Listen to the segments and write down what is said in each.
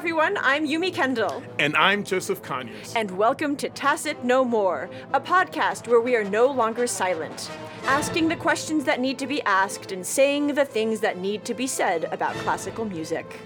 everyone. I'm Yumi Kendall. And I'm Joseph Conyers. And welcome to Tacet No More, a podcast where we are no longer silent, asking the questions that need to be asked and saying the things that need to be said about classical music.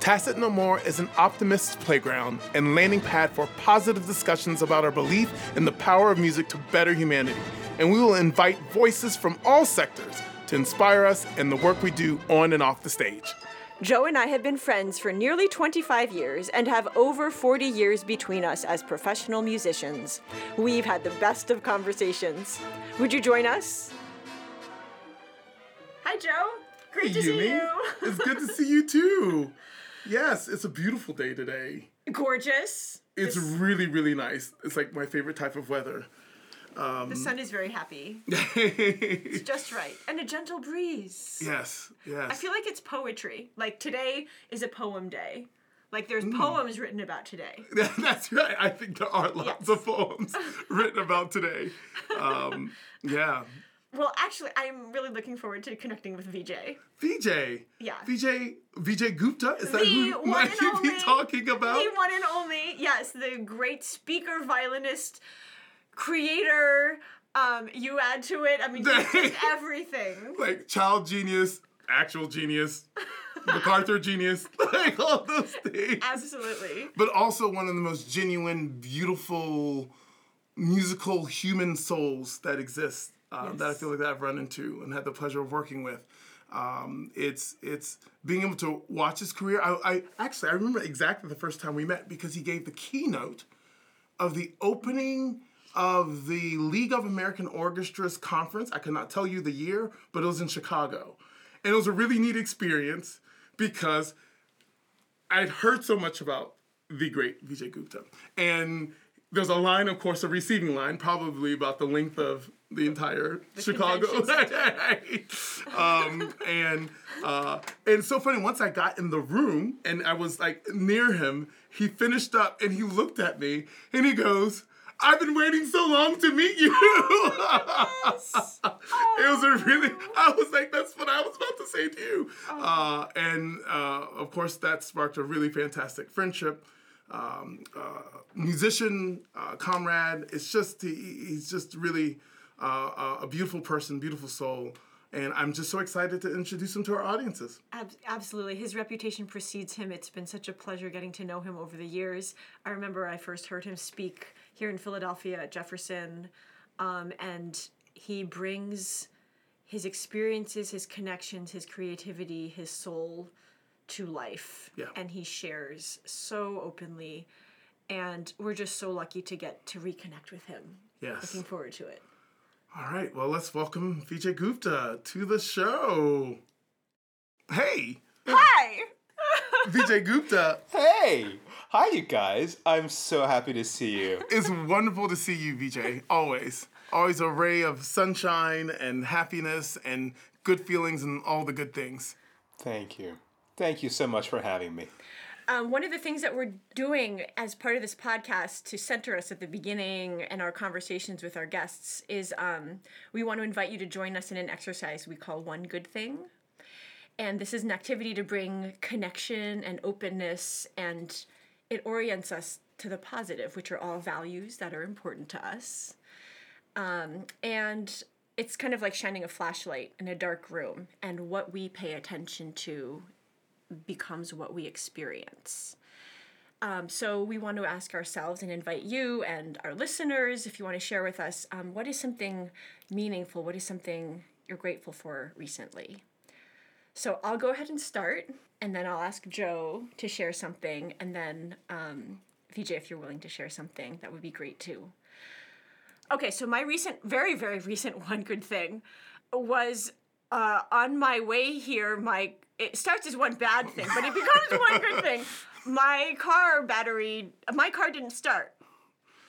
Tacet No More is an optimist's playground and landing pad for positive discussions about our belief in the power of music to better humanity. And we will invite voices from all sectors to inspire us in the work we do on and off the stage. Joe and I have been friends for nearly 25 years and have over 40 years between us as professional musicians. We've had the best of conversations. Would you join us? Hi, Joe. Great hey, to see you. it's good to see you too. Yes, it's a beautiful day today. Gorgeous. It's this... really, really nice. It's like my favorite type of weather. Um, the sun is very happy. it's just right. And a gentle breeze. Yes, yes. I feel like it's poetry. Like today is a poem day. Like there's mm. poems written about today. That's right. I think there are lots yes. of poems written about today. Um, yeah. Well, actually, I'm really looking forward to connecting with VJ. VJ. Yeah. VJ. VJ Gupta. Is that the who might you be talking about? The one and only. Yes, the great speaker, violinist, creator. Um, you add to it. I mean, just everything. Like child genius, actual genius. MacArthur genius, like all those things. Absolutely. But also one of the most genuine, beautiful, musical human souls that exist um, yes. that I feel like that I've run into and had the pleasure of working with. Um, it's it's being able to watch his career. I, I actually I remember exactly the first time we met because he gave the keynote of the opening of the League of American Orchestras conference. I cannot tell you the year, but it was in Chicago, and it was a really neat experience because I'd heard so much about the great Vijay Gupta, and there's a line, of course, a receiving line, probably about the length of the entire the Chicago. um, and uh, and it's so funny. Once I got in the room and I was like near him, he finished up and he looked at me and he goes. I've been waiting so long to meet you. Yes. it was a really, I was like, that's what I was about to say to you. Oh. Uh, and uh, of course, that sparked a really fantastic friendship um, uh, musician, uh, comrade. It's just he, he's just really uh, a beautiful person, beautiful soul. And I'm just so excited to introduce him to our audiences. Ab- absolutely. His reputation precedes him. It's been such a pleasure getting to know him over the years. I remember I first heard him speak here in Philadelphia at Jefferson, um, and he brings his experiences, his connections, his creativity, his soul to life. Yeah. and he shares so openly. And we're just so lucky to get to reconnect with him. Yes. Looking forward to it. All right. Well let's welcome vijay gupta to the show. Hey. Hi. Vijay gupta. Hey hi you guys i'm so happy to see you it's wonderful to see you VJ. always always a ray of sunshine and happiness and good feelings and all the good things thank you Thank you so much for having me. Um, one of the things that we're doing as part of this podcast to center us at the beginning and our conversations with our guests is um, we want to invite you to join us in an exercise we call One Good Thing. And this is an activity to bring connection and openness, and it orients us to the positive, which are all values that are important to us. Um, and it's kind of like shining a flashlight in a dark room, and what we pay attention to becomes what we experience. Um, so we want to ask ourselves and invite you and our listeners, if you want to share with us, um, what is something meaningful? What is something you're grateful for recently? So I'll go ahead and start, and then I'll ask Joe to share something, and then um, VJ, if you're willing to share something, that would be great too. Okay, so my recent, very, very recent one good thing was uh, on my way here, my it starts as one bad thing, but it becomes one good thing. My car battery, my car didn't start.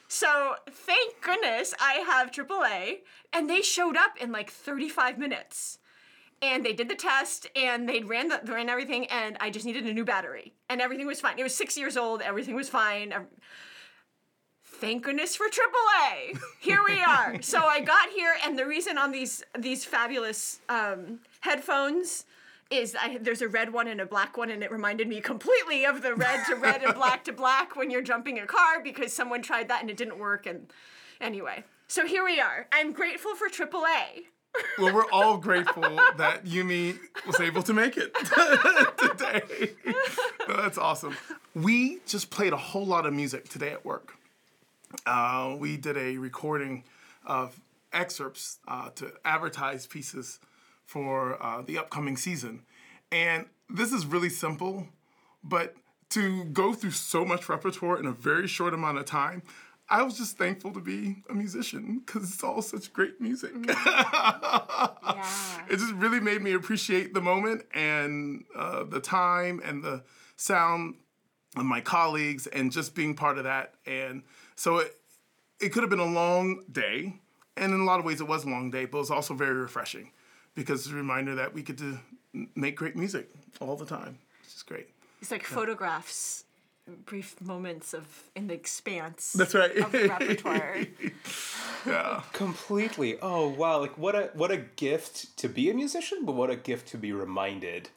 So thank goodness I have AAA, and they showed up in like 35 minutes. And they did the test, and they ran the ran everything, and I just needed a new battery, and everything was fine. It was six years old, everything was fine. Thank goodness for AAA. Here we are. so I got here, and the reason on these these fabulous um, headphones is I, there's a red one and a black one, and it reminded me completely of the red to red and black to black when you're jumping a car because someone tried that and it didn't work. And anyway, so here we are. I'm grateful for AAA. Well, we're all grateful that Yumi was able to make it today. that's awesome. We just played a whole lot of music today at work. Uh, we did a recording of excerpts uh, to advertise pieces for uh, the upcoming season. And this is really simple, but to go through so much repertoire in a very short amount of time, I was just thankful to be a musician because it's all such great music. Mm-hmm. yeah. It just really made me appreciate the moment and uh, the time and the sound of my colleagues and just being part of that. And so it, it could have been a long day. And in a lot of ways, it was a long day, but it was also very refreshing because it's a reminder that we get to make great music all the time, which is great. It's like yeah. photographs brief moments of in the expanse. That's right. Of the repertoire. yeah. Completely. Oh wow! Like what a what a gift to be a musician, but what a gift to be reminded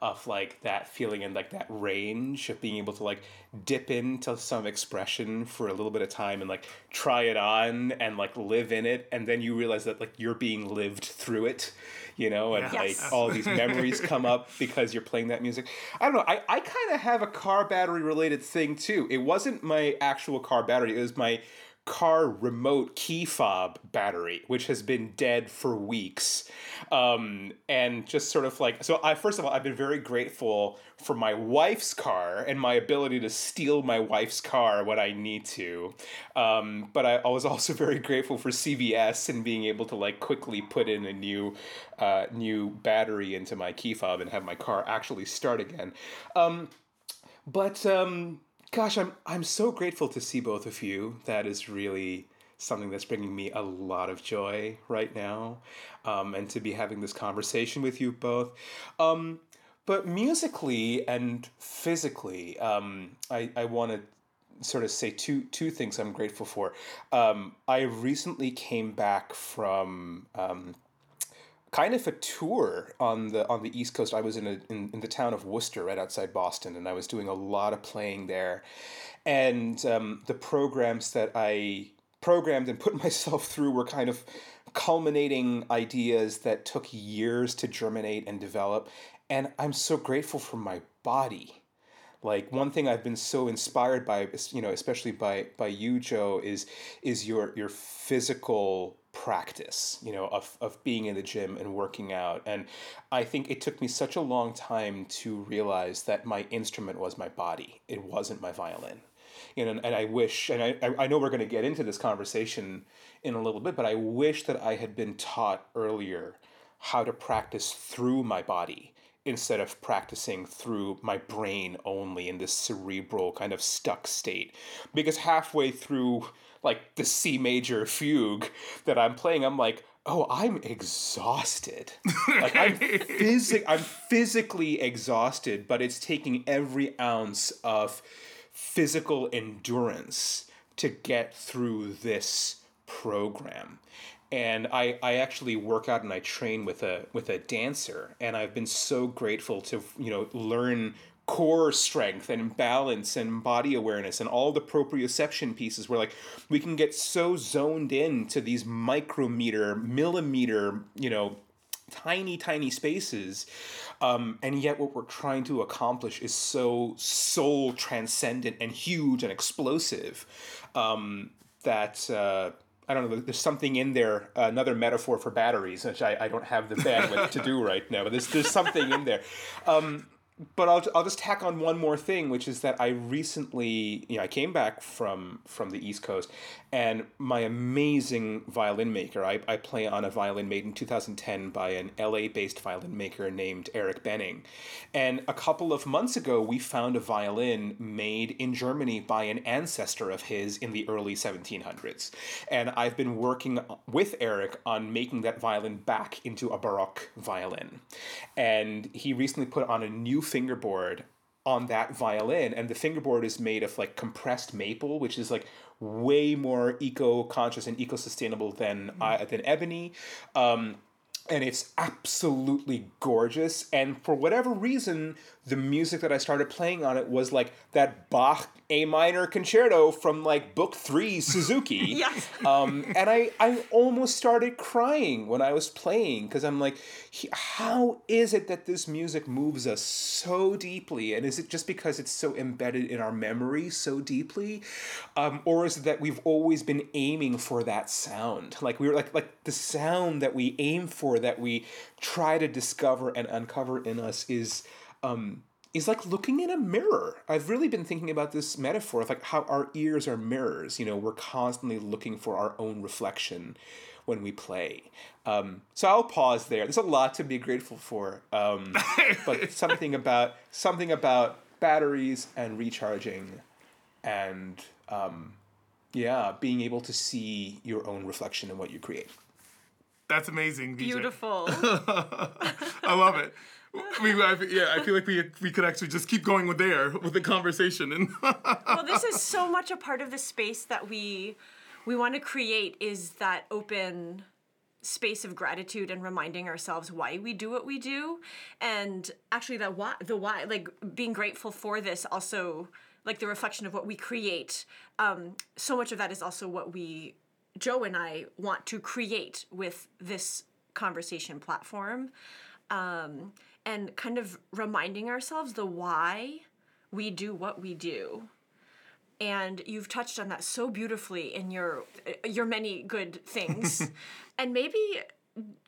of like that feeling and like that range of being able to like dip into some expression for a little bit of time and like try it on and like live in it and then you realize that like you're being lived through it you know, and yes. like all these memories come up because you're playing that music. I don't know. I, I kind of have a car battery related thing too. It wasn't my actual car battery, it was my car remote key fob battery, which has been dead for weeks. Um, and just sort of like, so I, first of all, I've been very grateful for my wife's car and my ability to steal my wife's car when I need to. Um, but I, I, was also very grateful for CVS and being able to like quickly put in a new, uh, new battery into my key fob and have my car actually start again. Um, but, um, Gosh, I'm I'm so grateful to see both of you. That is really something that's bringing me a lot of joy right now, um, and to be having this conversation with you both. Um, but musically and physically, um, I I want to sort of say two two things I'm grateful for. Um, I recently came back from um, kind of a tour on the on the East Coast. I was in a in, in the town of Worcester, right outside Boston, and I was doing a lot of playing there. And um, the programs that I programmed and put myself through were kind of culminating ideas that took years to germinate and develop. And I'm so grateful for my body. Like one thing I've been so inspired by, you know, especially by by you, Joe, is is your your physical practice, you know, of, of being in the gym and working out. And I think it took me such a long time to realize that my instrument was my body. It wasn't my violin. You know, and, I wish, and I, I know we're going to get into this conversation in a little bit, but I wish that I had been taught earlier how to practice through my body instead of practicing through my brain only in this cerebral kind of stuck state. Because halfway through like the C major fugue that I'm playing, I'm like, oh, I'm exhausted. like I'm physic I'm physically exhausted, but it's taking every ounce of physical endurance to get through this program. And I, I actually work out and I train with a with a dancer and I've been so grateful to you know learn core strength and balance and body awareness and all the proprioception pieces where like we can get so zoned in to these micrometer millimeter you know tiny tiny spaces um, and yet what we're trying to accomplish is so soul transcendent and huge and explosive um, that uh, I don't know. There's something in there, uh, another metaphor for batteries, which I, I don't have the bandwidth to do right now. But there's there's something in there. Um, but I'll, I'll just tack on one more thing, which is that I recently, you know, I came back from from the East Coast, and my amazing violin maker, I, I play on a violin made in 2010 by an LA based violin maker named Eric Benning. And a couple of months ago, we found a violin made in Germany by an ancestor of his in the early 1700s. And I've been working with Eric on making that violin back into a Baroque violin. And he recently put on a new fingerboard on that violin and the fingerboard is made of like compressed maple which is like way more eco-conscious and eco-sustainable than mm. uh, than ebony um, and it's absolutely gorgeous. And for whatever reason, the music that I started playing on it was like that Bach A minor concerto from like Book Three Suzuki. yes. Um, and I I almost started crying when I was playing because I'm like, how is it that this music moves us so deeply? And is it just because it's so embedded in our memory so deeply, um, or is it that we've always been aiming for that sound? Like we were like like the sound that we aim for, that we try to discover and uncover in us is um, is like looking in a mirror. I've really been thinking about this metaphor of like how our ears are mirrors. You know, we're constantly looking for our own reflection when we play. Um, so I'll pause there. There's a lot to be grateful for, um, but it's something about something about batteries and recharging, and um, yeah, being able to see your own reflection in what you create. That's amazing. VJ. Beautiful. I love it. We, I, yeah, I feel like we we could actually just keep going with there with the conversation and. well, this is so much a part of the space that we we want to create is that open space of gratitude and reminding ourselves why we do what we do and actually that why the why like being grateful for this also like the reflection of what we create um so much of that is also what we joe and i want to create with this conversation platform um and kind of reminding ourselves the why we do what we do. And you've touched on that so beautifully in your your many good things. And maybe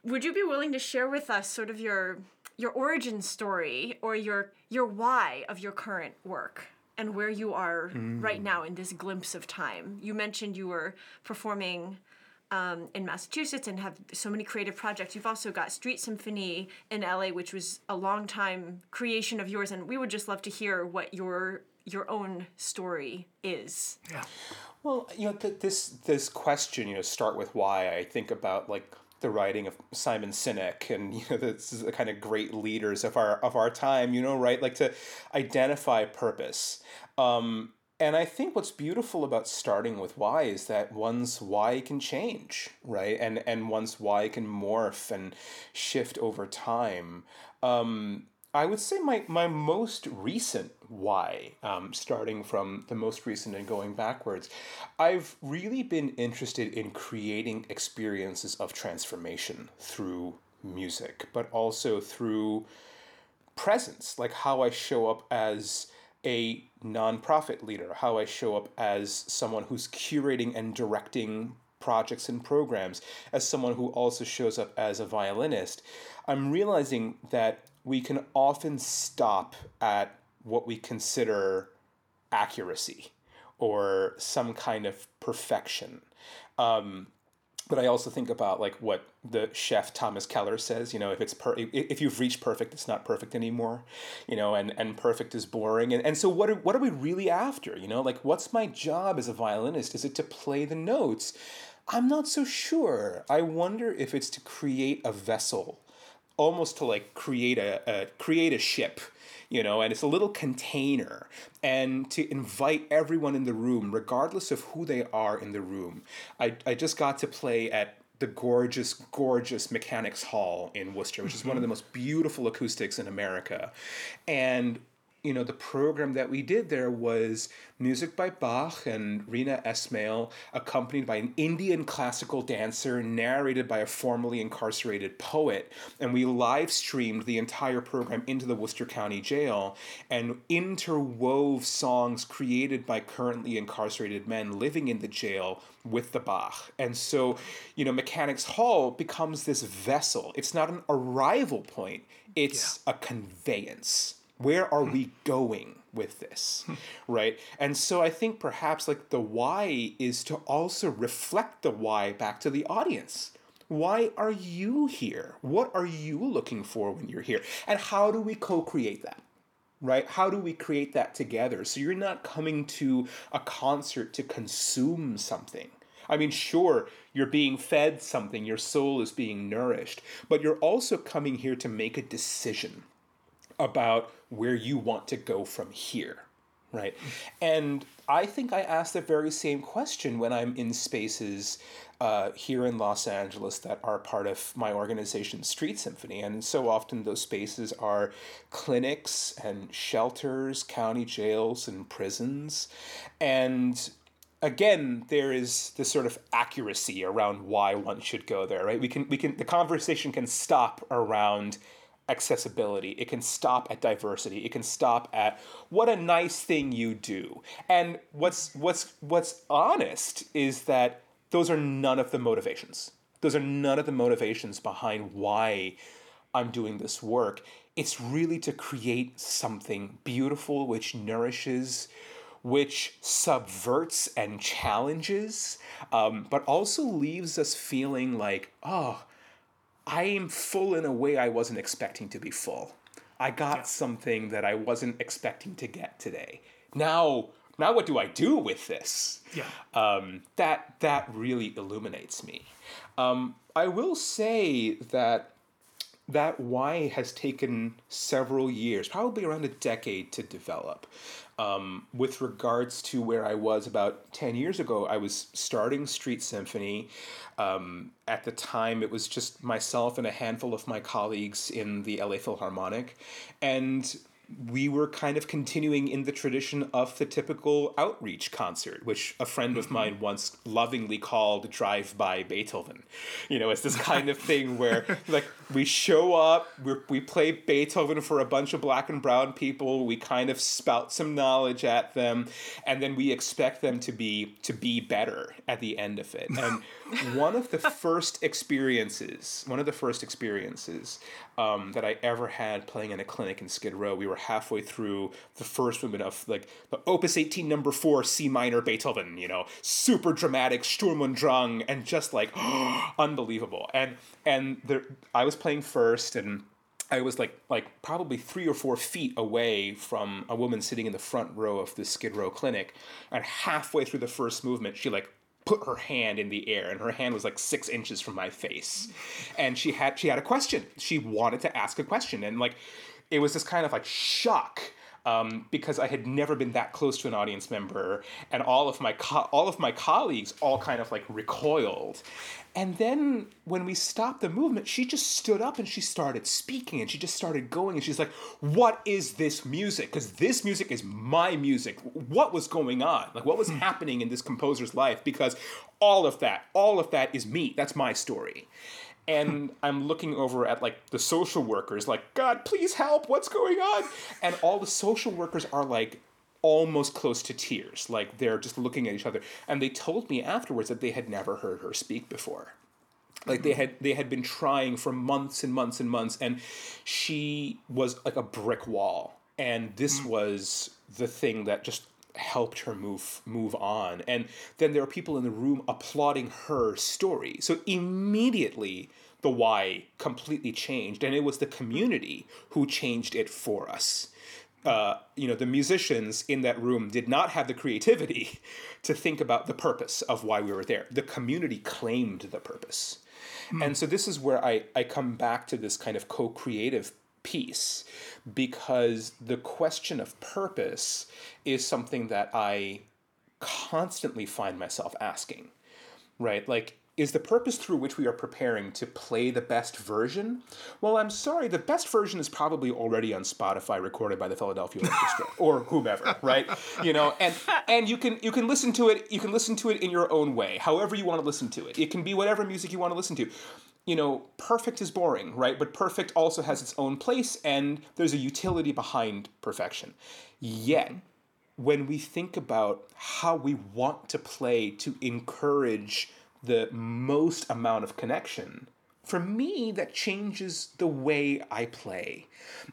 would you be willing to share with us sort of your your origin story or your your why of your current work and where you are mm. right now in this glimpse of time you mentioned you were performing um, in Massachusetts and have so many creative projects. You've also got Street Symphony in LA, which was a long time creation of yours, and we would just love to hear what your your own story is. Yeah. Well, you know, th- this this question, you know, start with why. I think about like the writing of Simon Sinek, and you know, this is the kind of great leaders of our of our time. You know, right? Like to identify purpose. Um, and I think what's beautiful about starting with why is that one's why can change, right? And and one's why can morph and shift over time. Um, I would say my, my most recent why, um, starting from the most recent and going backwards, I've really been interested in creating experiences of transformation through music, but also through presence, like how I show up as a nonprofit leader, how I show up as someone who's curating and directing projects and programs, as someone who also shows up as a violinist. I'm realizing that we can often stop at what we consider accuracy or some kind of perfection. Um, but I also think about like what the chef Thomas Keller says. You know, if it's per- if you've reached perfect, it's not perfect anymore. You know, and and perfect is boring. And and so what are what are we really after? You know, like what's my job as a violinist? Is it to play the notes? I'm not so sure. I wonder if it's to create a vessel almost to like create a, a create a ship you know, and it's a little container, and to invite everyone in the room, regardless of who they are in the room. I, I just got to play at the gorgeous, gorgeous Mechanics Hall in Worcester, which is one of the mm-hmm. most beautiful acoustics in America. And you know, the program that we did there was music by Bach and Reena Esmail, accompanied by an Indian classical dancer, narrated by a formerly incarcerated poet. And we live streamed the entire program into the Worcester County Jail and interwove songs created by currently incarcerated men living in the jail with the Bach. And so, you know, Mechanics Hall becomes this vessel. It's not an arrival point, it's yeah. a conveyance where are hmm. we going with this? Right? And so i think perhaps like the why is to also reflect the why back to the audience. Why are you here? What are you looking for when you're here? And how do we co-create that? Right? How do we create that together? So you're not coming to a concert to consume something. I mean, sure, you're being fed something, your soul is being nourished, but you're also coming here to make a decision about where you want to go from here right and I think I ask the very same question when I'm in spaces uh, here in Los Angeles that are part of my organization, Street Symphony. And so often those spaces are clinics and shelters, county jails, and prisons. And again there is this sort of accuracy around why one should go there right we can we can the conversation can stop around accessibility. It can stop at diversity. It can stop at what a nice thing you do. And what's what's what's honest is that those are none of the motivations. Those are none of the motivations behind why i'm doing this work. It's really to create something beautiful which nourishes which subverts and challenges, um, but also leaves us feeling like, oh, I am full in a way I wasn't expecting to be full. I got yeah. something that I wasn't expecting to get today. Now, now what do I do with this? Yeah. Um, that that really illuminates me. Um, I will say that that why has taken several years, probably around a decade to develop. Um, with regards to where I was about 10 years ago, I was starting Street Symphony. Um, at the time, it was just myself and a handful of my colleagues in the LA Philharmonic. And we were kind of continuing in the tradition of the typical outreach concert, which a friend of mine once lovingly called drive by Beethoven. You know, it's this kind of thing where, like, we show up, we we play Beethoven for a bunch of black and brown people, we kind of spout some knowledge at them, and then we expect them to be to be better at the end of it. And one of the first experiences, one of the first experiences um, that I ever had playing in a clinic in Skid Row. We were halfway through the first movement of like the Opus 18 number 4 C minor Beethoven, you know, super dramatic Sturm und Drang and just like unbelievable. And and there I was playing first and I was like like probably three or four feet away from a woman sitting in the front row of the Skid Row clinic, and halfway through the first movement, she like put her hand in the air and her hand was like six inches from my face. And she had she had a question. She wanted to ask a question. And like it was this kind of like shock um, because I had never been that close to an audience member, and all of my co- all of my colleagues all kind of like recoiled. And then when we stopped the movement, she just stood up and she started speaking and she just started going and she's like, "What is this music? Because this music is my music. What was going on? Like, what was hmm. happening in this composer's life? Because all of that, all of that is me. That's my story." And I'm looking over at like the social workers, like, God, please help, what's going on? And all the social workers are like almost close to tears, like they're just looking at each other. And they told me afterwards that they had never heard her speak before. Like they had they had been trying for months and months and months, and she was like a brick wall. And this mm. was the thing that just helped her move move on and then there are people in the room applauding her story so immediately the why completely changed and it was the community who changed it for us uh, you know the musicians in that room did not have the creativity to think about the purpose of why we were there the community claimed the purpose hmm. and so this is where I, I come back to this kind of co-creative piece because the question of purpose is something that I constantly find myself asking, right? Like, is the purpose through which we are preparing to play the best version? Well, I'm sorry, the best version is probably already on Spotify, recorded by the Philadelphia Orchestra or whomever, right? You know, and and you can you can listen to it. You can listen to it in your own way, however you want to listen to it. It can be whatever music you want to listen to you know, perfect is boring, right? But perfect also has its own place, and there's a utility behind perfection. Yet, when we think about how we want to play to encourage the most amount of connection, for me, that changes the way I play.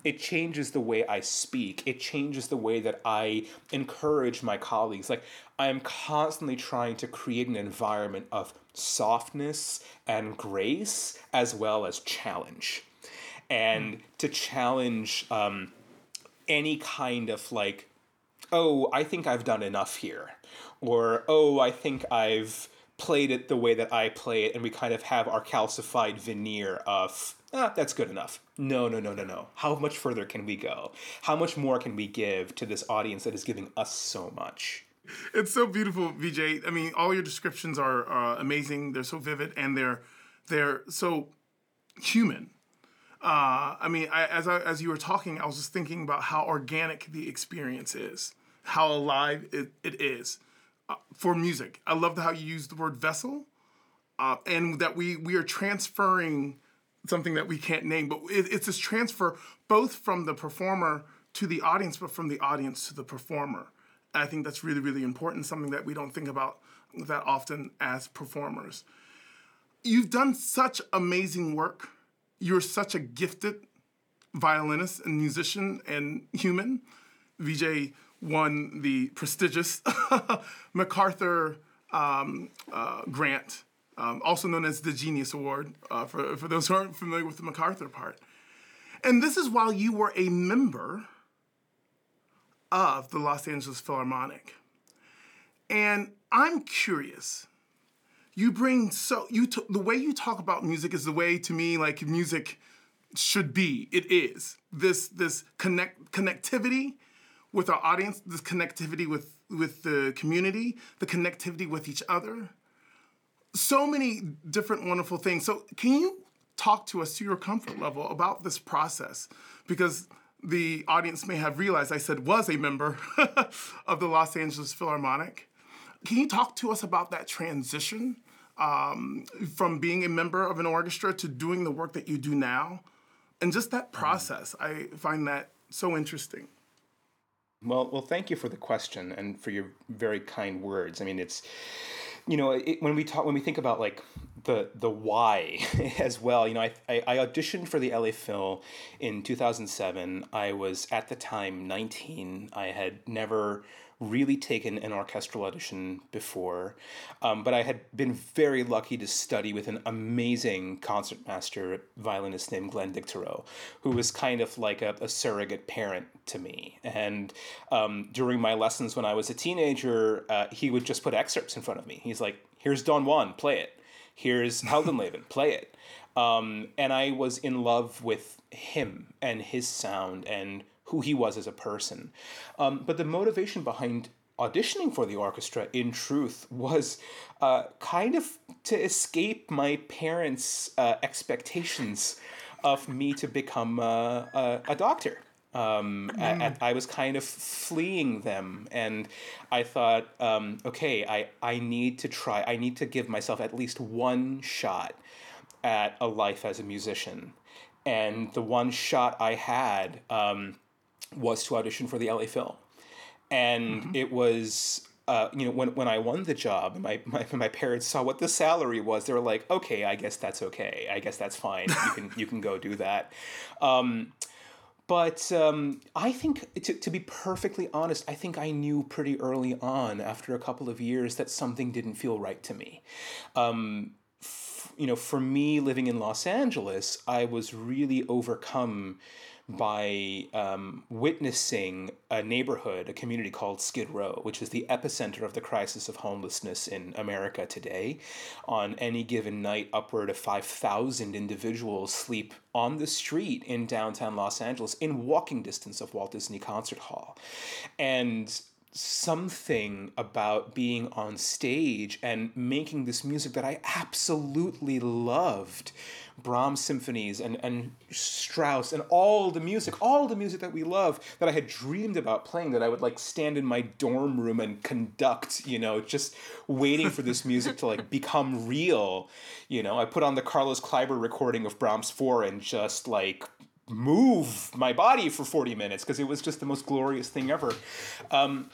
It changes the way I speak. It changes the way that I encourage my colleagues. Like, I'm constantly trying to create an environment of softness and grace as well as challenge. And mm. to challenge um, any kind of like, oh, I think I've done enough here. Or, oh, I think I've played it the way that I play it, and we kind of have our calcified veneer of, ah, that's good enough. No, no, no, no, no. How much further can we go? How much more can we give to this audience that is giving us so much? it's so beautiful, VJ. I mean, all your descriptions are uh, amazing. They're so vivid and they're they're so human. Uh, I mean, I, as I, as you were talking, I was just thinking about how organic the experience is, how alive it, it is uh, for music. I love how you use the word vessel, uh, and that we we are transferring something that we can't name, but it, it's this transfer both from the performer to the audience, but from the audience to the performer. And I think that's really really important. Something that we don't think about that often as performers. You've done such amazing work you're such a gifted violinist and musician and human. VJ won the prestigious MacArthur um, uh, grant, um, also known as the Genius Award, uh, for, for those who aren't familiar with the MacArthur part. And this is while you were a member of the Los Angeles Philharmonic. And I'm curious you bring so you t- the way you talk about music is the way to me like music should be it is this this connect connectivity with our audience this connectivity with with the community the connectivity with each other so many different wonderful things so can you talk to us to your comfort level about this process because the audience may have realized i said was a member of the los angeles philharmonic can you talk to us about that transition um, from being a member of an orchestra to doing the work that you do now. And just that process, I find that so interesting. Well, well, thank you for the question and for your very kind words. I mean, it's you know it, when we talk when we think about like the the why as well. You know, I, I, I auditioned for the LA Phil in two thousand seven. I was at the time nineteen. I had never really taken an orchestral audition before, um, but I had been very lucky to study with an amazing concertmaster violinist named Glenn Dicterow, who was kind of like a, a surrogate parent to me. And um, during my lessons when I was a teenager, uh, he would just put excerpts in front of me. He's like, "Here's Don Juan, play it. Here's Heldenleben, play it." Um, and I was in love with him and his sound and who he was as a person. Um, but the motivation behind auditioning for the orchestra, in truth, was uh, kind of to escape my parents' uh, expectations of me to become a, a doctor. Um, mm. I, I, was kind of fleeing them, and I thought, um, okay, I, I need to try, I need to give myself at least one shot at a life as a musician. And the one shot I had, um, was to audition for the LA Phil, and mm-hmm. it was uh, you know, when, when I won the job, my, my my parents saw what the salary was. They were like, "Okay, I guess that's okay. I guess that's fine. You can you can go do that." Um, but um, I think, to, to be perfectly honest, I think I knew pretty early on, after a couple of years, that something didn't feel right to me. Um, f- you know, for me, living in Los Angeles, I was really overcome by um, witnessing a neighborhood, a community called Skid Row, which is the epicenter of the crisis of homelessness in America today. On any given night, upward of 5,000 individuals sleep on the street in downtown Los Angeles in walking distance of Walt Disney Concert Hall. And something about being on stage and making this music that I absolutely loved Brahms symphonies and, and Strauss and all the music, all the music that we love that I had dreamed about playing that I would like stand in my dorm room and conduct, you know, just waiting for this music to like become real. You know, I put on the Carlos Kleiber recording of Brahms 4 and just like move my body for 40 minutes because it was just the most glorious thing ever. Um,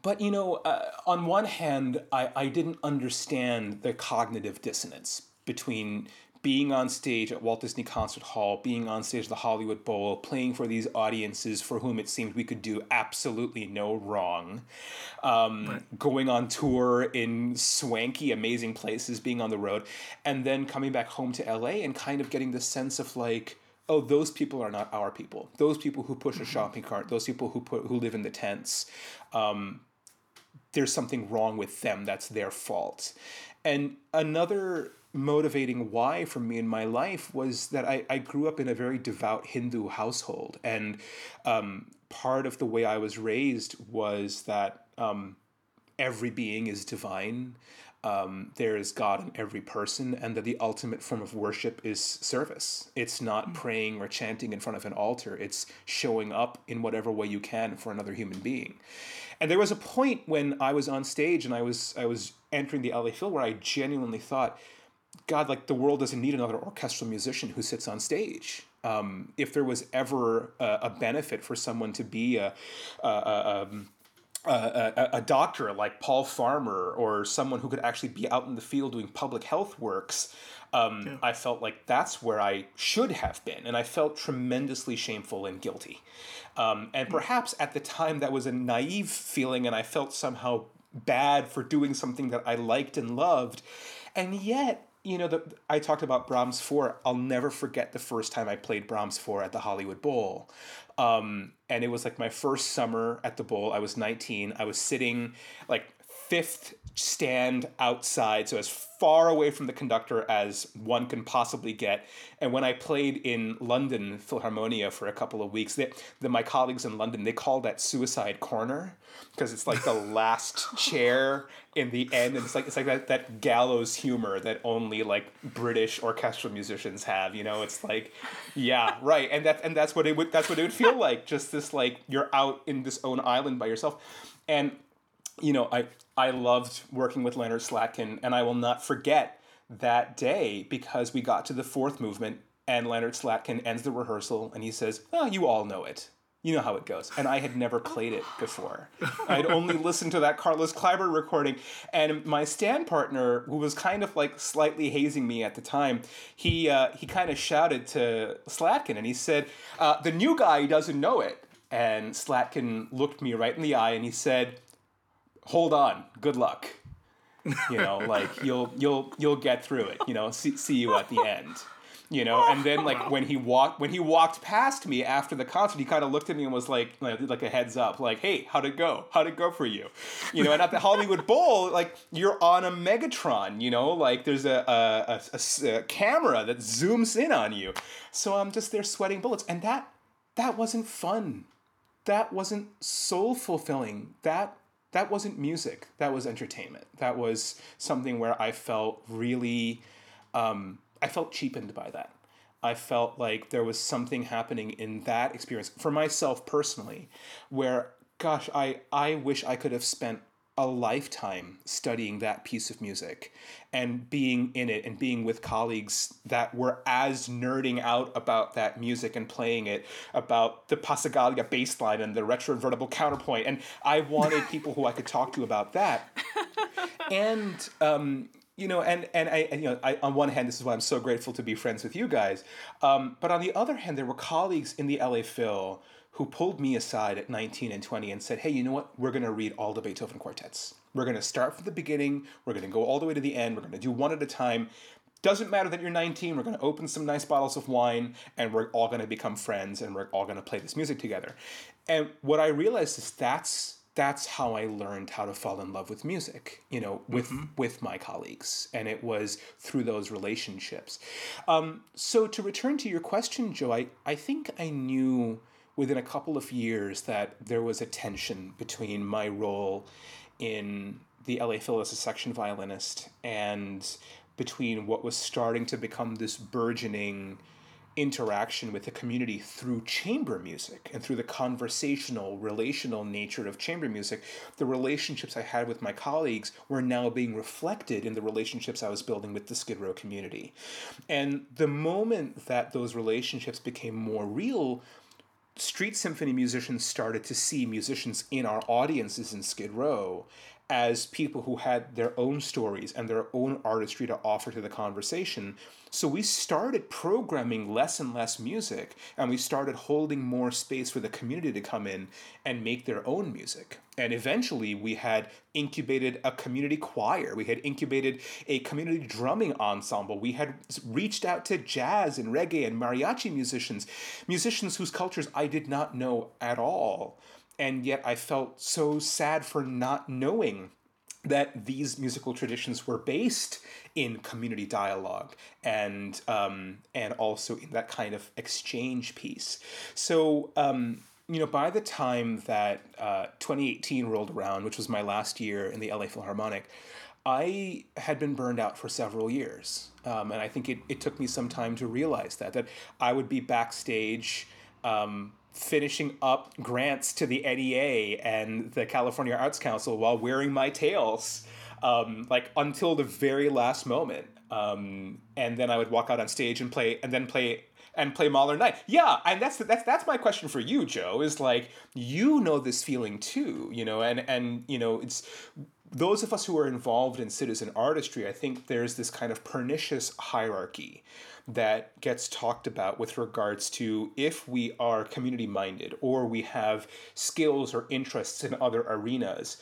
but you know, uh, on one hand, I, I didn't understand the cognitive dissonance between being on stage at Walt Disney Concert Hall, being on stage at the Hollywood Bowl, playing for these audiences for whom it seemed we could do absolutely no wrong, um, right. going on tour in swanky, amazing places, being on the road, and then coming back home to LA and kind of getting the sense of like, oh, those people are not our people. Those people who push a mm-hmm. shopping cart, those people who put who live in the tents. Um, there's something wrong with them. That's their fault. And another motivating why for me in my life was that I, I grew up in a very devout Hindu household. And um, part of the way I was raised was that um, every being is divine, um, there is God in every person, and that the ultimate form of worship is service. It's not mm-hmm. praying or chanting in front of an altar, it's showing up in whatever way you can for another human being. And there was a point when I was on stage and I was I was entering the LA Phil where I genuinely thought, God, like the world doesn't need another orchestral musician who sits on stage. Um, if there was ever a, a, benefit for someone to be a, a, a um, a, a, doctor like Paul Farmer or someone who could actually be out in the field doing public health works, um, yeah. I felt like that's where I should have been. And I felt tremendously shameful and guilty. Um, and hmm. perhaps at the time that was a naive feeling, and I felt somehow bad for doing something that I liked and loved. And yet, you know, the, I talked about Brahms 4. I'll never forget the first time I played Brahms 4 at the Hollywood Bowl. Um, and it was like my first summer at the bowl. I was 19. I was sitting like fifth stand outside, so as far away from the conductor as one can possibly get. And when I played in London Philharmonia for a couple of weeks, the, my colleagues in London they call that suicide corner because it's like the last chair in the end, and it's like it's like that, that gallows humor that only like British orchestral musicians have. You know, it's like, yeah, right, and that and that's what it would that's what it would feel like. Just this like you're out in this own island by yourself, and you know, I I loved working with Leonard Slatkin, and I will not forget that day because we got to the fourth movement, and Leonard Slatkin ends the rehearsal, and he says, "Oh, you all know it." You know how it goes. And I had never played it before. I had only listened to that Carlos Kleiber recording. And my stand partner, who was kind of like slightly hazing me at the time, he, uh, he kind of shouted to Slatkin and he said, uh, The new guy doesn't know it. And Slatkin looked me right in the eye and he said, hold on, good luck. You know, like you'll you'll you'll get through it. You know, see see you at the end. You know, and then like when he walked when he walked past me after the concert, he kind of looked at me and was like like, a heads up, like, "Hey, how'd it go? How'd it go for you?" You know, and at the Hollywood Bowl, like you're on a Megatron. You know, like there's a a, a, a camera that zooms in on you. So I'm just there sweating bullets, and that that wasn't fun. That wasn't soul fulfilling. That that wasn't music. That was entertainment. That was something where I felt really, um, I felt cheapened by that. I felt like there was something happening in that experience for myself personally, where, gosh, I I wish I could have spent a lifetime studying that piece of music and being in it and being with colleagues that were as nerding out about that music and playing it about the Passacaglia bass line and the retroinvertible counterpoint. And I wanted people who I could talk to about that. And um, you know and and I you know I, on one hand this is why I'm so grateful to be friends with you guys. Um, but on the other hand there were colleagues in the LA Phil who pulled me aside at 19 and 20 and said, hey, you know what? We're going to read all the Beethoven quartets. We're going to start from the beginning. We're going to go all the way to the end. We're going to do one at a time. Doesn't matter that you're 19. We're going to open some nice bottles of wine and we're all going to become friends and we're all going to play this music together. And what I realized is that's that's how I learned how to fall in love with music, you know, with mm-hmm. with my colleagues, and it was through those relationships. Um, so to return to your question, Joe, I, I think I knew within a couple of years that there was a tension between my role in the LA Phil as a section violinist and between what was starting to become this burgeoning interaction with the community through chamber music and through the conversational, relational nature of chamber music, the relationships I had with my colleagues were now being reflected in the relationships I was building with the Skid Row community. And the moment that those relationships became more real street symphony musicians started to see musicians in our audiences in Skid Row as people who had their own stories and their own artistry to offer to the conversation. So we started programming less and less music, and we started holding more space for the community to come in and make their own music. And eventually, we had incubated a community choir. We had incubated a community drumming ensemble. We had reached out to jazz and reggae and mariachi musicians, musicians whose cultures I did not know at all and yet I felt so sad for not knowing that these musical traditions were based in community dialogue and um, and also in that kind of exchange piece. So um, you know, by the time that uh, 2018 rolled around, which was my last year in the LA Philharmonic, I had been burned out for several years. Um, and I think it, it took me some time to realize that, that I would be backstage um, finishing up grants to the NEA and the California Arts Council while wearing my tails, um, like until the very last moment. Um, and then I would walk out on stage and play, and then play and play Mahler Night. Yeah, and that's that's that's my question for you, Joe. Is like you know this feeling too, you know, and and you know it's those of us who are involved in citizen artistry. I think there's this kind of pernicious hierarchy that gets talked about with regards to if we are community minded or we have skills or interests in other arenas.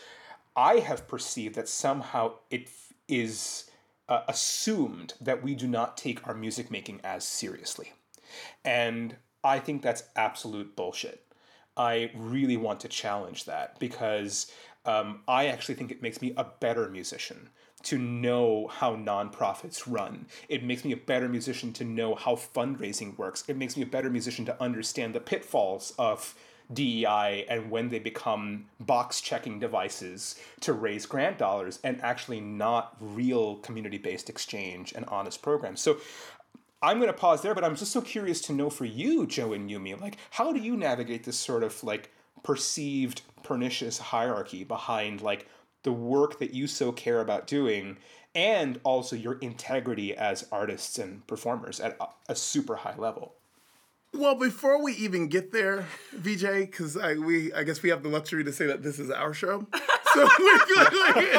I have perceived that somehow it is uh, assumed that we do not take our music making as seriously. And I think that's absolute bullshit. I really want to challenge that because um, I actually think it makes me a better musician to know how nonprofits run. It makes me a better musician to know how fundraising works. It makes me a better musician to understand the pitfalls of DEI and when they become box checking devices to raise grant dollars and actually not real community based exchange and honest programs. So I'm going to pause there, but I'm just so curious to know for you, Joe and Yumi, like how do you navigate this sort of like perceived pernicious hierarchy behind like the work that you so care about doing and also your integrity as artists and performers at a, a super high level? Well, before we even get there, VJ, because I we I guess we have the luxury to say that this is our show. So we're gonna,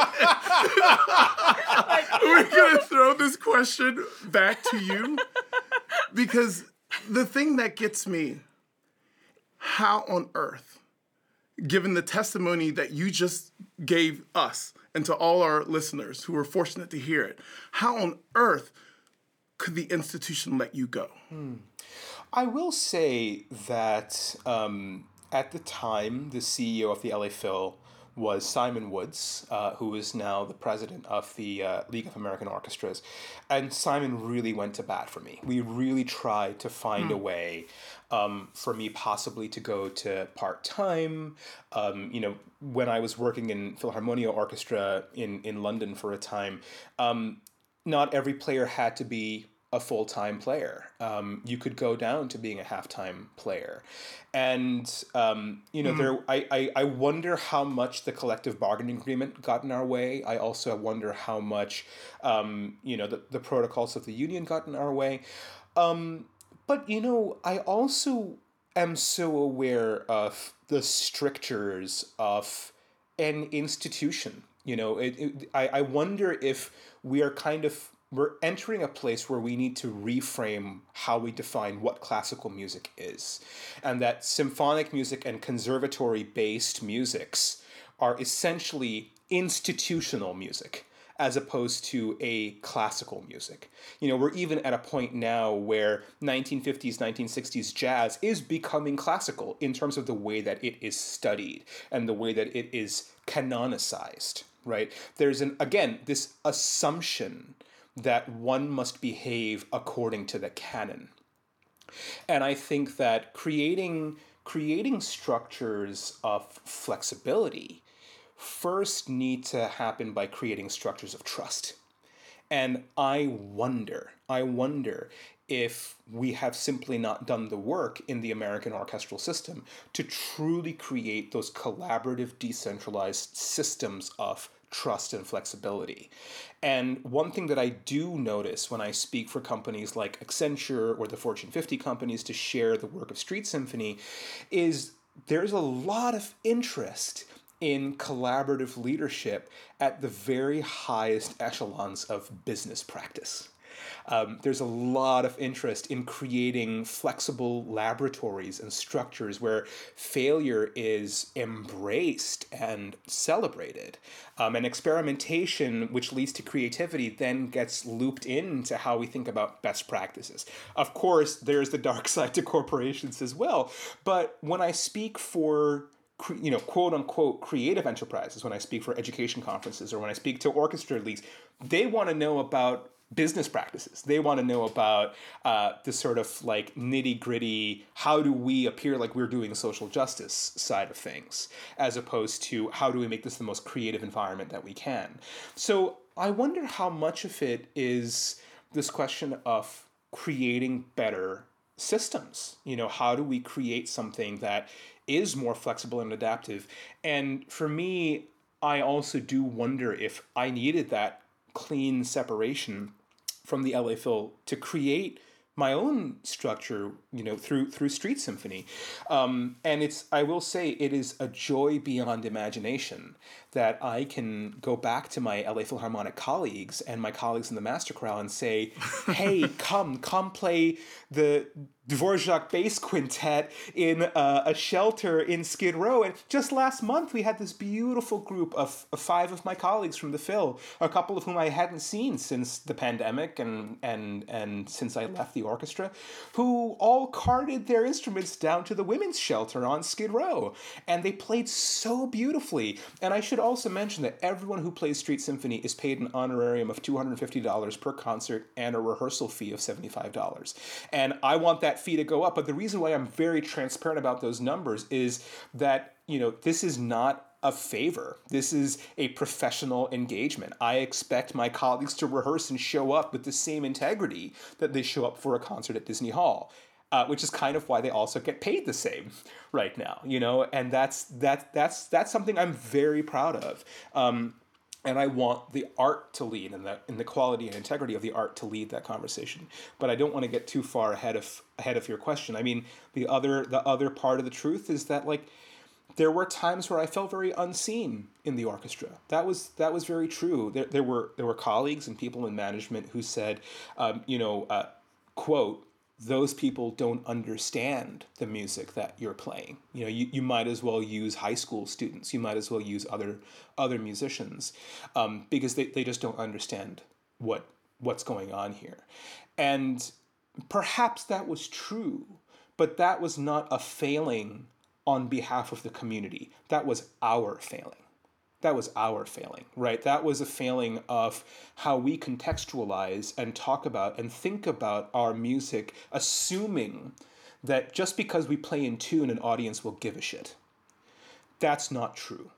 we're gonna throw this question back to you because the thing that gets me, how on earth, given the testimony that you just gave us and to all our listeners who were fortunate to hear it, how on earth could the institution let you go? Hmm. I will say that um, at the time, the CEO of the LA Phil was Simon Woods, uh, who is now the president of the uh, League of American Orchestras. And Simon really went to bat for me. We really tried to find mm. a way um, for me possibly to go to part time. Um, you know, when I was working in Philharmonia Orchestra in, in London for a time, um, not every player had to be a full time player. Um, you could go down to being a half time player, and um, you know mm. there. I, I I wonder how much the collective bargaining agreement got in our way. I also wonder how much um, you know the the protocols of the union got in our way. Um, but you know, I also am so aware of the strictures of an institution. You know, it, it I I wonder if we are kind of we're entering a place where we need to reframe how we define what classical music is. And that symphonic music and conservatory based musics are essentially institutional music as opposed to a classical music. You know, we're even at a point now where 1950s, 1960s jazz is becoming classical in terms of the way that it is studied and the way that it is canonicized, right? There's an again this assumption that one must behave according to the canon. And I think that creating creating structures of flexibility first need to happen by creating structures of trust. And I wonder, I wonder if we have simply not done the work in the American orchestral system to truly create those collaborative, decentralized systems of trust and flexibility. And one thing that I do notice when I speak for companies like Accenture or the Fortune 50 companies to share the work of Street Symphony is there's a lot of interest in collaborative leadership at the very highest echelons of business practice. Um, there's a lot of interest in creating flexible laboratories and structures where failure is embraced and celebrated. Um, and experimentation, which leads to creativity, then gets looped into how we think about best practices. Of course, there's the dark side to corporations as well. But when I speak for you know, quote unquote creative enterprises, when I speak for education conferences or when I speak to orchestra leagues, they want to know about business practices. They want to know about uh, the sort of like nitty gritty, how do we appear like we're doing social justice side of things, as opposed to how do we make this the most creative environment that we can. So I wonder how much of it is this question of creating better systems. You know, how do we create something that is more flexible and adaptive? And for me, I also do wonder if I needed that clean separation from the LA Phil to create my own structure, you know, through through Street Symphony, um, and it's I will say it is a joy beyond imagination that I can go back to my LA Philharmonic colleagues and my colleagues in the master chorale and say, "Hey, come, come play the Dvorak bass quintet in uh, a shelter in Skid Row." And just last month, we had this beautiful group of, of five of my colleagues from the Phil, a couple of whom I hadn't seen since the pandemic and and and since I left the orchestra, who all carted their instruments down to the women's shelter on Skid Row, and they played so beautifully. And I should also mention that everyone who plays Street Symphony is paid an honorarium of $250 per concert and a rehearsal fee of $75. And I want that fee to go up, but the reason why I'm very transparent about those numbers is that, you know, this is not a favor. This is a professional engagement. I expect my colleagues to rehearse and show up with the same integrity that they show up for a concert at Disney Hall uh, which is kind of why they also get paid the same right now, you know, and that's that that's that's something I'm very proud of. Um, and I want the art to lead and the in the quality and integrity of the art to lead that conversation. But I don't want to get too far ahead of ahead of your question. I mean, the other the other part of the truth is that like there were times where I felt very unseen in the orchestra. That was that was very true. There, there were there were colleagues and people in management who said, um, you know, uh, quote those people don't understand the music that you're playing. You know, you, you might as well use high school students. You might as well use other other musicians um, because they, they just don't understand what what's going on here. And perhaps that was true, but that was not a failing on behalf of the community. That was our failing that was our failing, right? That was a failing of how we contextualize and talk about and think about our music, assuming that just because we play in tune, an audience will give a shit. That's not true,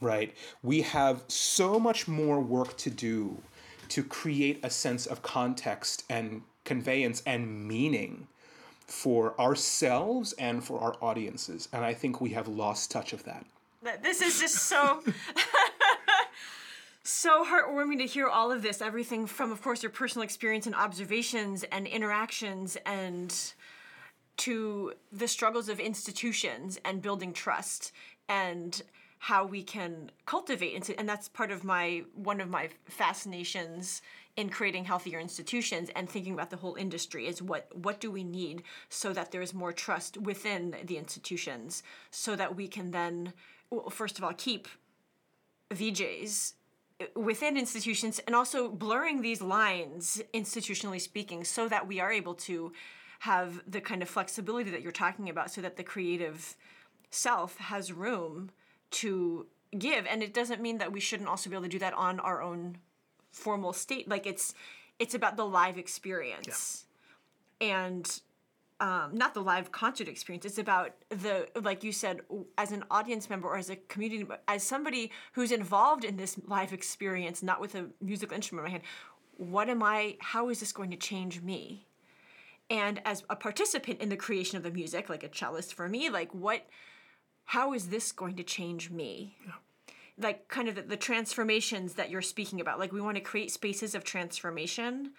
right? We have so much more work to do to create a sense of context and conveyance and meaning for ourselves and for our audiences. And I think we have lost touch of that. This is just so so heartwarming to hear all of this. Everything from, of course, your personal experience and observations and interactions, and to the struggles of institutions and building trust and how we can cultivate and that's part of my one of my fascinations in creating healthier institutions and thinking about the whole industry is what what do we need so that there is more trust within the institutions so that we can then well, first of all, keep VJs within institutions and also blurring these lines institutionally speaking so that we are able to have the kind of flexibility that you're talking about so that the creative self has room to give. And it doesn't mean that we shouldn't also be able to do that on our own formal state. Like it's it's about the live experience. Yeah. and um, not the live concert experience. It's about the like you said, as an audience member or as a community, as somebody who's involved in this live experience, not with a musical instrument in my hand. What am I? How is this going to change me? And as a participant in the creation of the music, like a cellist for me, like what? How is this going to change me? Yeah. Like kind of the, the transformations that you're speaking about. Like we want to create spaces of transformation,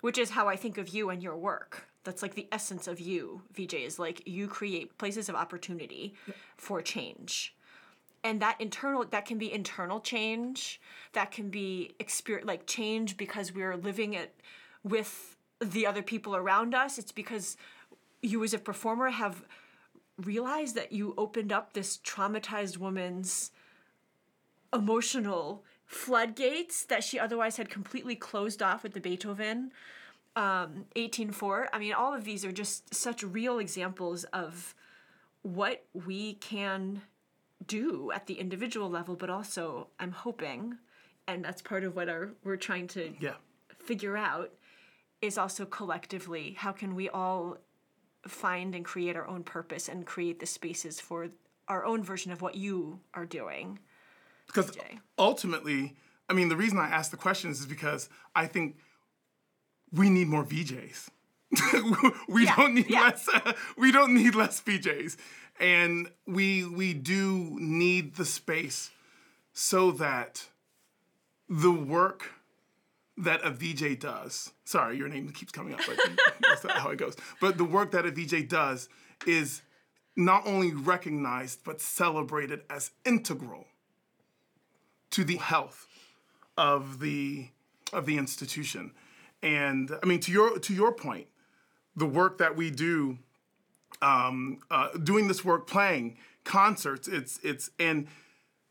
which is how I think of you and your work that's like the essence of you vj is like you create places of opportunity for change. And that internal that can be internal change that can be experience like change because we're living it with the other people around us. It's because you as a performer have realized that you opened up this traumatized woman's emotional floodgates that she otherwise had completely closed off with the beethoven um, 18.4. I mean, all of these are just such real examples of what we can do at the individual level, but also I'm hoping, and that's part of what our we're trying to yeah. figure out is also collectively how can we all find and create our own purpose and create the spaces for our own version of what you are doing. Because ultimately, I mean, the reason I ask the questions is because I think we need more VJs. we yeah, don't need yeah. less. Uh, we don't need less VJs, and we we do need the space so that the work that a VJ does. Sorry, your name keeps coming up, but that's not how it goes. But the work that a VJ does is not only recognized but celebrated as integral to the health of the of the institution. And I mean, to your to your point, the work that we do, um, uh, doing this work, playing concerts, it's it's and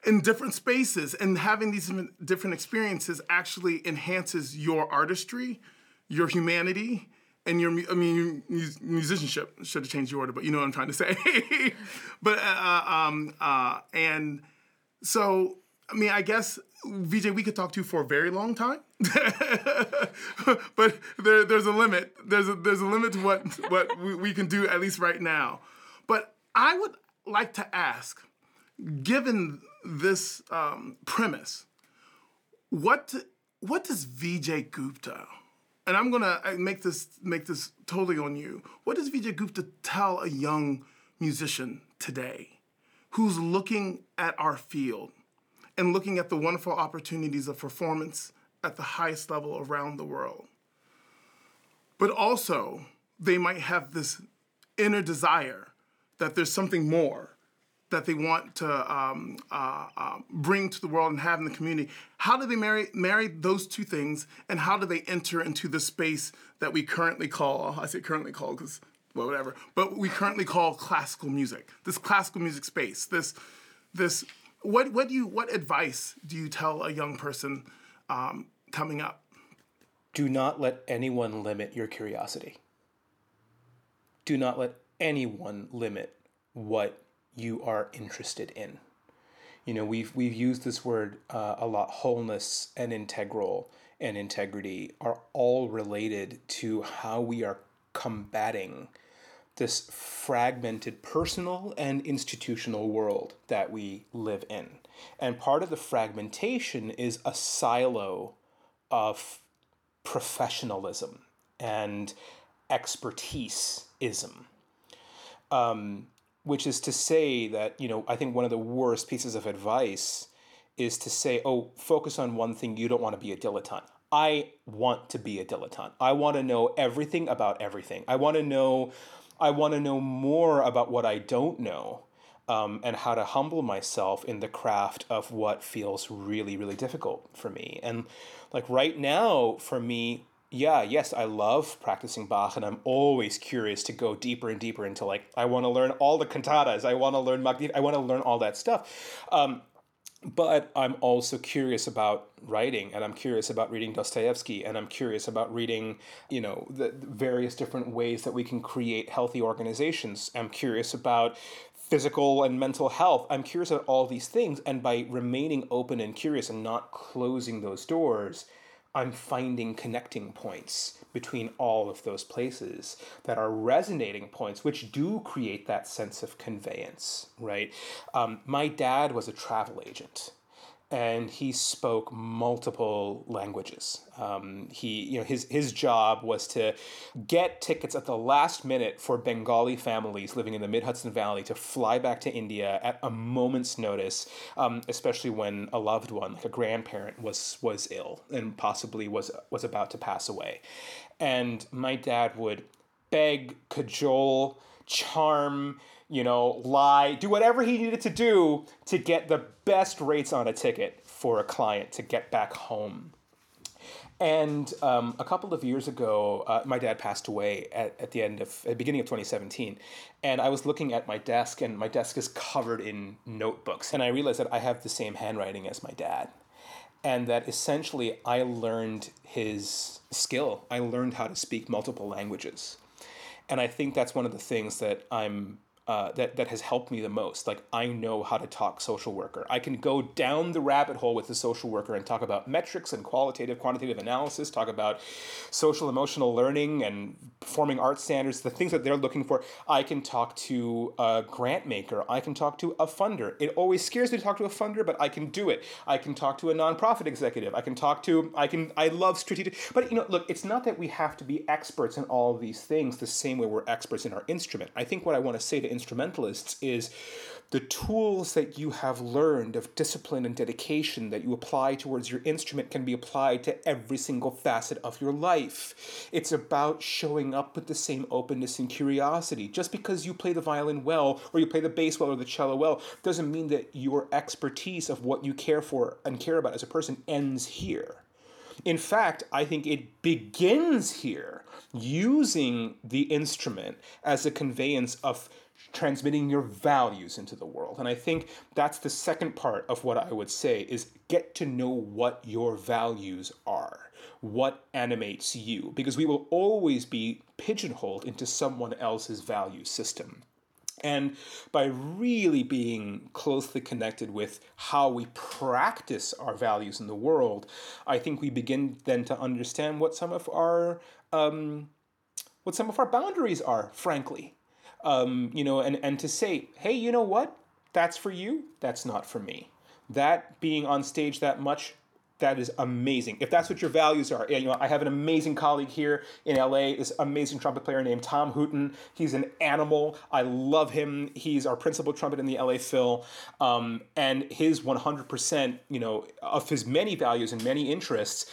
in different spaces and having these different experiences actually enhances your artistry, your humanity, and your I mean musicianship. Should have changed your order, but you know what I'm trying to say. but uh, uh, um, uh, and so I mean, I guess VJ, we could talk to you for a very long time, but there, there's a limit. There's a there's a limit to what what we, we can do at least right now. But I would like to ask, given this um, premise, what what does Vijay Gupta, and I'm gonna make this make this totally on you. What does Vijay Gupta tell a young musician today, who's looking at our field? And looking at the wonderful opportunities of performance at the highest level around the world. But also, they might have this inner desire that there's something more that they want to um, uh, uh, bring to the world and have in the community. How do they marry marry those two things, and how do they enter into the space that we currently call I say currently call because well whatever, but we currently call classical music. This classical music space. This this what what do you what advice do you tell a young person um, coming up? Do not let anyone limit your curiosity. Do not let anyone limit what you are interested in. You know, we've we've used this word uh, a lot. Wholeness and integral and integrity are all related to how we are combating this fragmented personal and institutional world that we live in. And part of the fragmentation is a silo of professionalism and expertiseism. Um, which is to say that, you know, I think one of the worst pieces of advice is to say, oh, focus on one thing, you don't want to be a dilettante. I want to be a dilettante. I want to know everything about everything. I want to know I want to know more about what I don't know um, and how to humble myself in the craft of what feels really, really difficult for me. And like right now, for me, yeah, yes, I love practicing Bach, and I'm always curious to go deeper and deeper into like I want to learn all the cantatas, I want to learn Magnificat, I want to learn all that stuff. Um, but I'm also curious about writing and I'm curious about reading Dostoevsky and I'm curious about reading, you know, the various different ways that we can create healthy organizations. I'm curious about physical and mental health. I'm curious about all these things and by remaining open and curious and not closing those doors, I'm finding connecting points between all of those places that are resonating points, which do create that sense of conveyance, right? Um, my dad was a travel agent and he spoke multiple languages. Um, he, you know, his his job was to get tickets at the last minute for Bengali families living in the Mid Hudson Valley to fly back to India at a moment's notice, um, especially when a loved one, like a grandparent, was was ill and possibly was was about to pass away. And my dad would beg, cajole, charm you know, lie, do whatever he needed to do to get the best rates on a ticket for a client to get back home. And um, a couple of years ago, uh, my dad passed away at, at the end of, at the beginning of 2017. And I was looking at my desk, and my desk is covered in notebooks. And I realized that I have the same handwriting as my dad. And that essentially I learned his skill. I learned how to speak multiple languages. And I think that's one of the things that I'm uh, that that has helped me the most. Like I know how to talk social worker. I can go down the rabbit hole with the social worker and talk about metrics and qualitative, quantitative analysis. Talk about social emotional learning and performing art standards. The things that they're looking for. I can talk to a grant maker. I can talk to a funder. It always scares me to talk to a funder, but I can do it. I can talk to a nonprofit executive. I can talk to. I can. I love strategic. But you know, look, it's not that we have to be experts in all these things the same way we're experts in our instrument. I think what I want to say to instrumentalists is the tools that you have learned of discipline and dedication that you apply towards your instrument can be applied to every single facet of your life. It's about showing up with the same openness and curiosity. Just because you play the violin well or you play the bass well or the cello well doesn't mean that your expertise of what you care for and care about as a person ends here. In fact, I think it begins here using the instrument as a conveyance of transmitting your values into the world. And I think that's the second part of what I would say is get to know what your values are. What animates you? Because we will always be pigeonholed into someone else's value system. And by really being closely connected with how we practice our values in the world, I think we begin then to understand what some of our um, what some of our boundaries are, frankly um, you know, and, and to say, hey, you know what? That's for you. That's not for me. That being on stage that much, that is amazing. If that's what your values are, you know, I have an amazing colleague here in LA, this amazing trumpet player named Tom Hooten. He's an animal. I love him. He's our principal trumpet in the LA Phil, um, and his 100%, you know, of his many values and many interests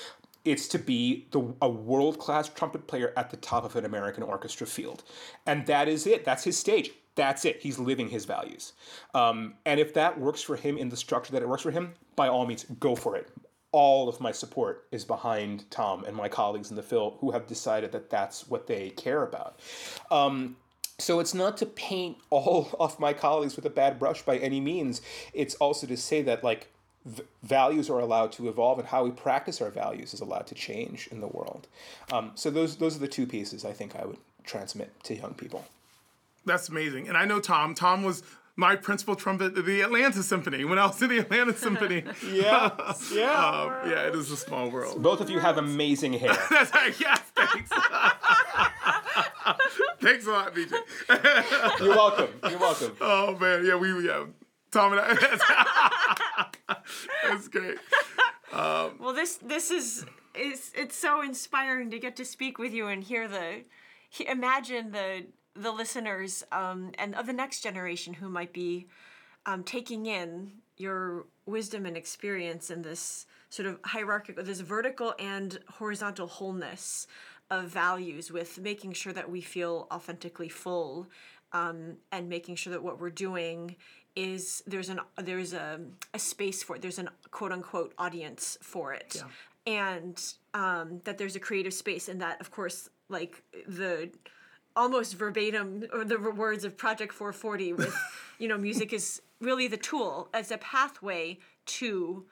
it's to be the, a world class trumpet player at the top of an American orchestra field. And that is it. That's his stage. That's it. He's living his values. Um, and if that works for him in the structure that it works for him, by all means, go for it. All of my support is behind Tom and my colleagues in the Phil who have decided that that's what they care about. Um, so it's not to paint all of my colleagues with a bad brush by any means. It's also to say that, like, v- values are allowed to evolve and how we practice our values is allowed to change in the world. Um, so those those are the two pieces I think I would transmit to young people. That's amazing. And I know Tom. Tom was my principal trumpet at the Atlanta Symphony when I was in the Atlanta Symphony. yeah, yeah, um, yeah. It is a small world. Both of you have amazing hair. That's right. Yes, thanks. thanks a lot, VJ. You're welcome. You're welcome. Oh man, yeah, we yeah. Tom and I. That's, great. Um, well, this this is is it's so inspiring to get to speak with you and hear the imagine the the listeners um, and of the next generation who might be um, taking in your wisdom and experience in this sort of hierarchical, this vertical and horizontal wholeness of values with making sure that we feel authentically full um, and making sure that what we're doing is there's an there's a, a space for it there's an quote unquote audience for it yeah. and um, that there's a creative space and that of course like the almost verbatim or the words of project 440 with you know music is really the tool as a pathway to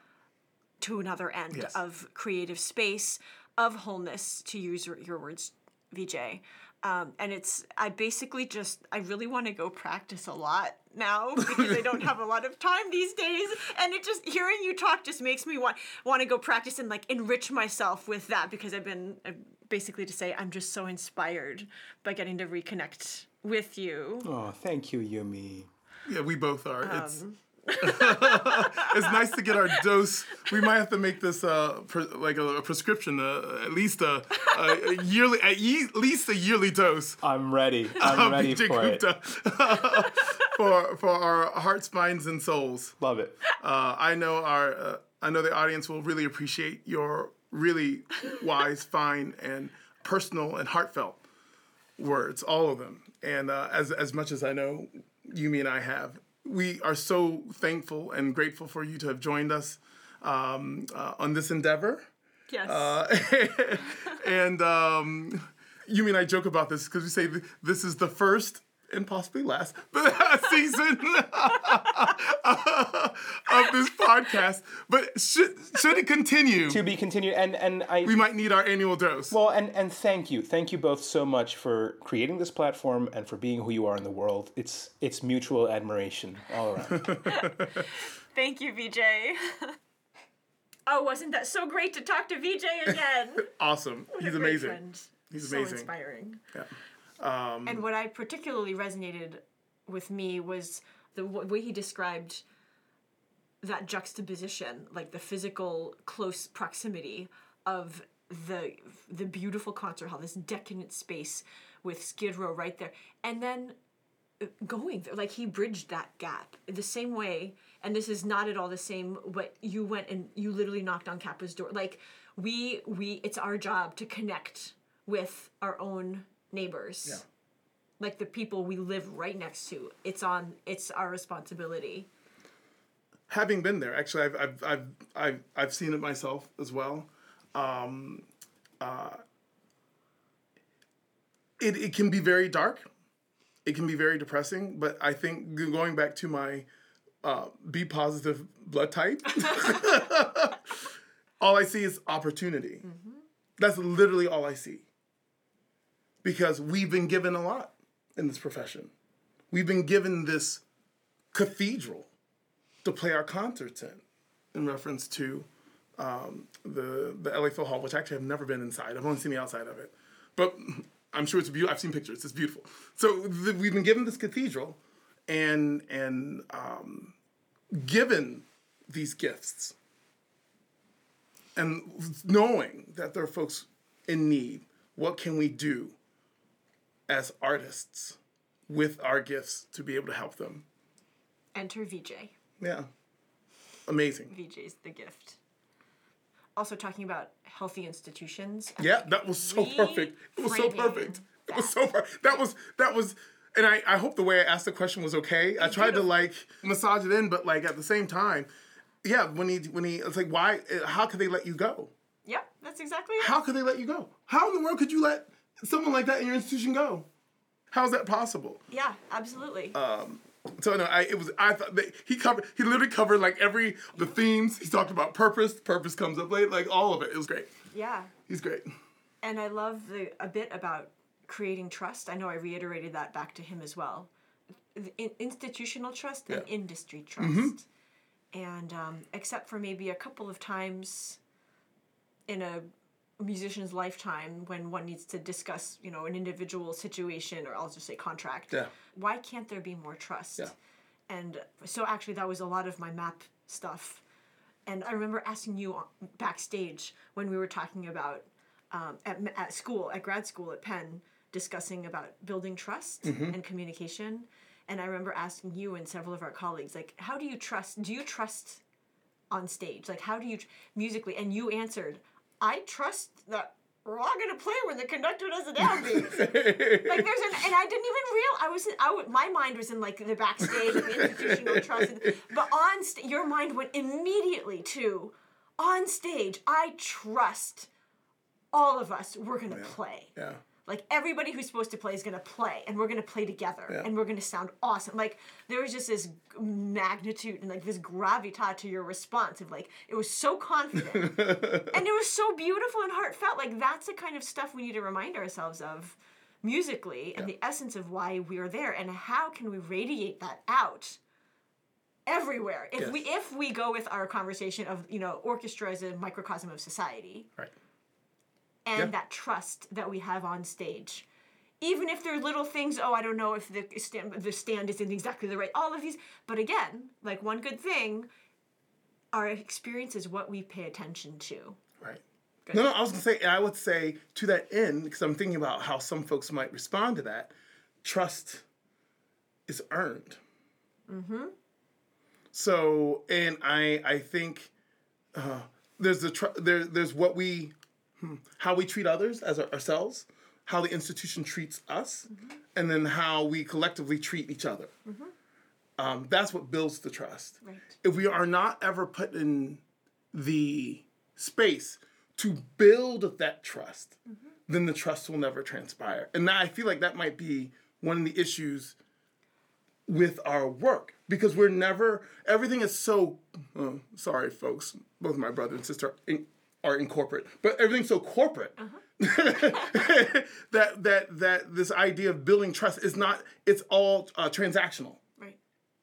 to another end yes. of creative space of wholeness to use your, your words vj um, and it's I basically just I really want to go practice a lot now because I don't have a lot of time these days. And it just hearing you talk just makes me want want to go practice and like enrich myself with that because I've been uh, basically to say I'm just so inspired by getting to reconnect with you. Oh, thank you, Yumi. Yeah, we both are. Um, it's nice to get our dose. We might have to make this uh, like a, a prescription, uh, at least a, a, a, yearly, at least a yearly dose. I'm ready. I'm ready for Gupta. it. for for our hearts, minds, and souls. Love it. Uh, I know our uh, I know the audience will really appreciate your really wise, fine, and personal and heartfelt words, all of them. And uh, as as much as I know, Yumi and I have, we are so thankful and grateful for you to have joined us um, uh, on this endeavor. Yes. Uh, and um, you mean I joke about this because we say this is the first and possibly last season of this podcast. But should should it continue? To be continued, and and I we might need our annual dose. Well, and and thank you, thank you both so much for creating this platform and for being who you are in the world. It's it's mutual admiration all around. thank you, VJ. oh, wasn't that so great to talk to VJ again? awesome. He's amazing. Friend. He's amazing. so inspiring. Yeah. Um, and what I particularly resonated with me was the w- way he described that juxtaposition, like the physical close proximity of the the beautiful concert hall, this decadent space with Skid Row right there, and then uh, going there, like he bridged that gap the same way. And this is not at all the same. But you went and you literally knocked on Kappa's door. Like we we, it's our job to connect with our own neighbors. Yeah. Like the people we live right next to. It's on it's our responsibility. Having been there, actually I've I've I've I've, I've seen it myself as well. Um, uh, it, it can be very dark. It can be very depressing, but I think going back to my uh, B positive blood type, all I see is opportunity. Mm-hmm. That's literally all I see. Because we've been given a lot in this profession. We've been given this cathedral to play our concerts in, in reference to um, the the LA Phil Hall, which I actually I've never been inside. I've only seen the outside of it, but I'm sure it's beautiful. I've seen pictures. It's beautiful. So we've been given this cathedral, and and um, given these gifts, and knowing that there are folks in need. What can we do as artists with our gifts to be able to help them? Enter VJ. Yeah. Amazing. VJ's the gift. Also talking about healthy institutions. Yeah, that was so perfect. It was so perfect. That. It was so perfect. That was that was and I, I hope the way I asked the question was okay. I tried to like massage it in, but like at the same time, yeah, when he when he it's like why how could they let you go? Yeah, that's exactly it. How could they let you go? How in the world could you let someone like that in your institution go? How's that possible? Yeah, absolutely. Um, so no, I it was I thought that he covered he literally covered like every the themes. He talked about purpose. Purpose comes up late, like all of it. It was great. Yeah. He's great. And I love the a bit about creating trust. I know I reiterated that back to him as well. In, institutional trust and industry trust. Mm-hmm. And um, except for maybe a couple of times in a musician's lifetime when one needs to discuss, you know, an individual situation or I'll just say contract. Yeah. Why can't there be more trust? Yeah. And so actually that was a lot of my map stuff. And I remember asking you backstage when we were talking about um, at, at school, at grad school at Penn, discussing about building trust mm-hmm. and communication. And I remember asking you and several of our colleagues, like, how do you trust? Do you trust on stage? Like, how do you musically? And you answered, I trust that we're all gonna play when the conductor does a downbeat. like there's an, and I didn't even real. I was, in, I my mind was in like the backstage the institutional trust, but on st- your mind went immediately to, on stage. I trust all of us. We're gonna oh, yeah. play. Yeah like everybody who's supposed to play is gonna play and we're gonna play together yeah. and we're gonna sound awesome like there was just this magnitude and like this gravitas to your response of like it was so confident and it was so beautiful and heartfelt like that's the kind of stuff we need to remind ourselves of musically and yeah. the essence of why we are there and how can we radiate that out everywhere if yes. we if we go with our conversation of you know orchestra as a microcosm of society right and yeah. that trust that we have on stage. Even if they're little things, oh, I don't know if the stand, the stand isn't exactly the right, all of these. But again, like one good thing, our experience is what we pay attention to. Right. Good. No, no, I was gonna say, I would say to that end, because I'm thinking about how some folks might respond to that. Trust is earned. Mm-hmm. So, and I, I think uh, there's the tr- there, there's what we. How we treat others as our, ourselves, how the institution treats us, mm-hmm. and then how we collectively treat each other. Mm-hmm. Um, that's what builds the trust. Right. If we are not ever put in the space to build that trust, mm-hmm. then the trust will never transpire. And I feel like that might be one of the issues with our work because we're never everything is so oh, sorry folks both my brother and sister in, are in corporate but everything's so corporate uh-huh. that that that this idea of building trust is not it's all uh, transactional. Right.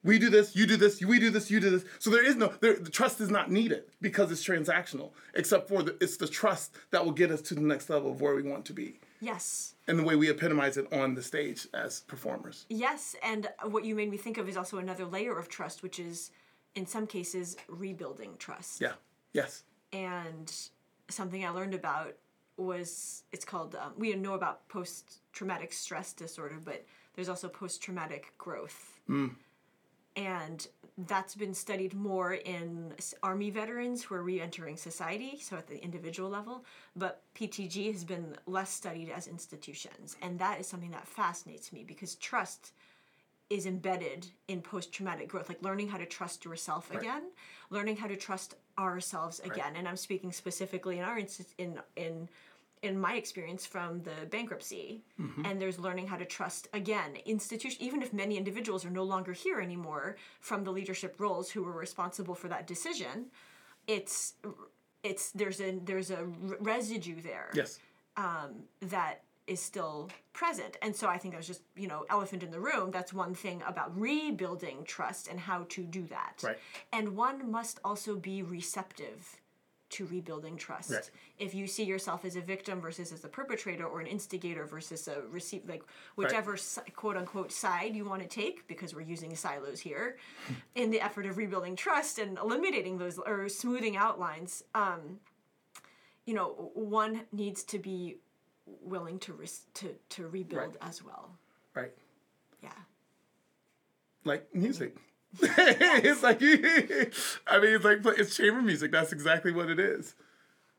We do this you do this we do this you do this. So there is no there, the trust is not needed because it's transactional except for the, it's the trust that will get us to the next level of where we want to be. Yes. And the way we epitomize it on the stage as performers. Yes and what you made me think of is also another layer of trust which is in some cases rebuilding trust. Yeah. Yes. And something i learned about was it's called um, we know about post traumatic stress disorder, but there's also post traumatic growth. Mm. And that's been studied more in army veterans who are re-entering society, so at the individual level. But PTG has been less studied as institutions, and that is something that fascinates me because trust is embedded in post-traumatic growth like learning how to trust yourself right. again learning how to trust ourselves again right. and i'm speaking specifically in our in in in my experience from the bankruptcy mm-hmm. and there's learning how to trust again institution even if many individuals are no longer here anymore from the leadership roles who were responsible for that decision it's it's there's a there's a residue there yes um, that is still present. And so I think there's just, you know, elephant in the room. That's one thing about rebuilding trust and how to do that. Right. And one must also be receptive to rebuilding trust. Right. If you see yourself as a victim versus as a perpetrator or an instigator versus a receive like whichever right. quote unquote side you want to take because we're using silos here in the effort of rebuilding trust and eliminating those or smoothing outlines um, you know one needs to be willing to risk to to rebuild right. as well. Right. Yeah. Like music. it's like I mean it's like it's chamber music. That's exactly what it is.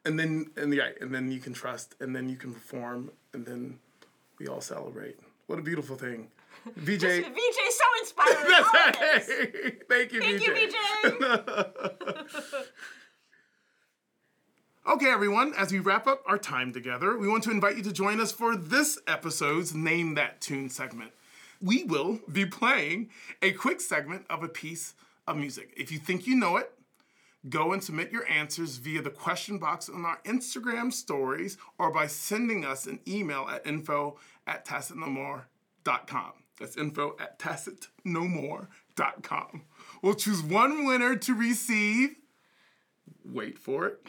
And then and yeah, and then you can trust and then you can perform and then we all celebrate. What a beautiful thing. VJ VJ so inspiring. That's right. Thank you, Thank VJ. you, VJ. Okay, everyone, as we wrap up our time together, we want to invite you to join us for this episode's Name That Tune segment. We will be playing a quick segment of a piece of music. If you think you know it, go and submit your answers via the question box on our Instagram stories or by sending us an email at info at tacetnomore.com. That's info at tacetnomore.com. We'll choose one winner to receive, wait for it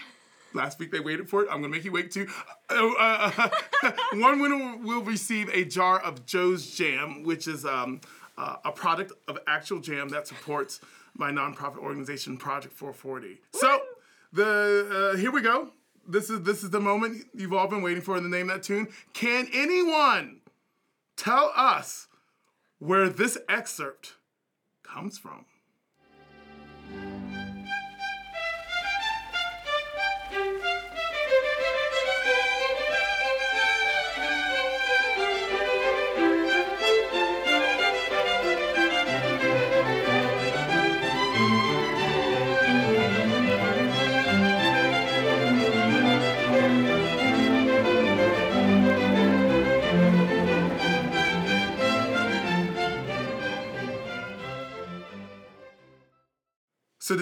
Last week they waited for it. I'm gonna make you wait too. Uh, uh, one winner will receive a jar of Joe's Jam, which is um, uh, a product of actual jam that supports my nonprofit organization Project 440. So the uh, here we go. This is this is the moment you've all been waiting for. In the name of that tune. Can anyone tell us where this excerpt comes from?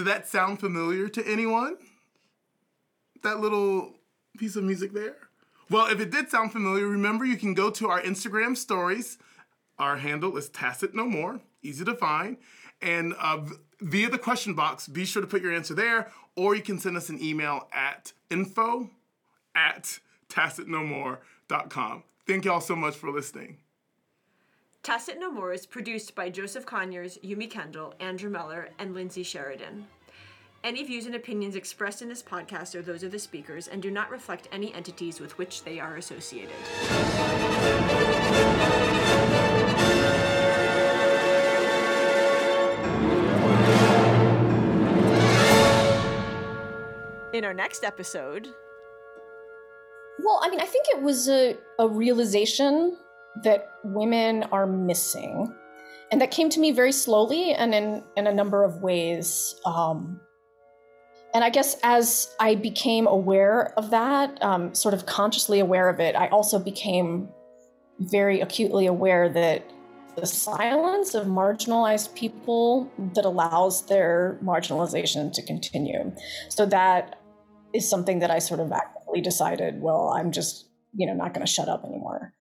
Did that sound familiar to anyone? That little piece of music there? Well, if it did sound familiar, remember you can go to our Instagram stories. Our handle is Tacet No More, easy to find. And uh, via the question box, be sure to put your answer there, or you can send us an email at info at tacetnomore.com. Thank y'all so much for listening. Tacet No More is produced by Joseph Conyers, Yumi Kendall, Andrew Mellor, and Lindsay Sheridan. Any views and opinions expressed in this podcast are those of the speakers and do not reflect any entities with which they are associated. In our next episode. Well, I mean, I think it was a, a realization that women are missing. And that came to me very slowly and in, in a number of ways. Um, and I guess as I became aware of that, um, sort of consciously aware of it, I also became very acutely aware that the silence of marginalized people that allows their marginalization to continue. So that is something that I sort of actively decided, well, I'm just, you know, not going to shut up anymore.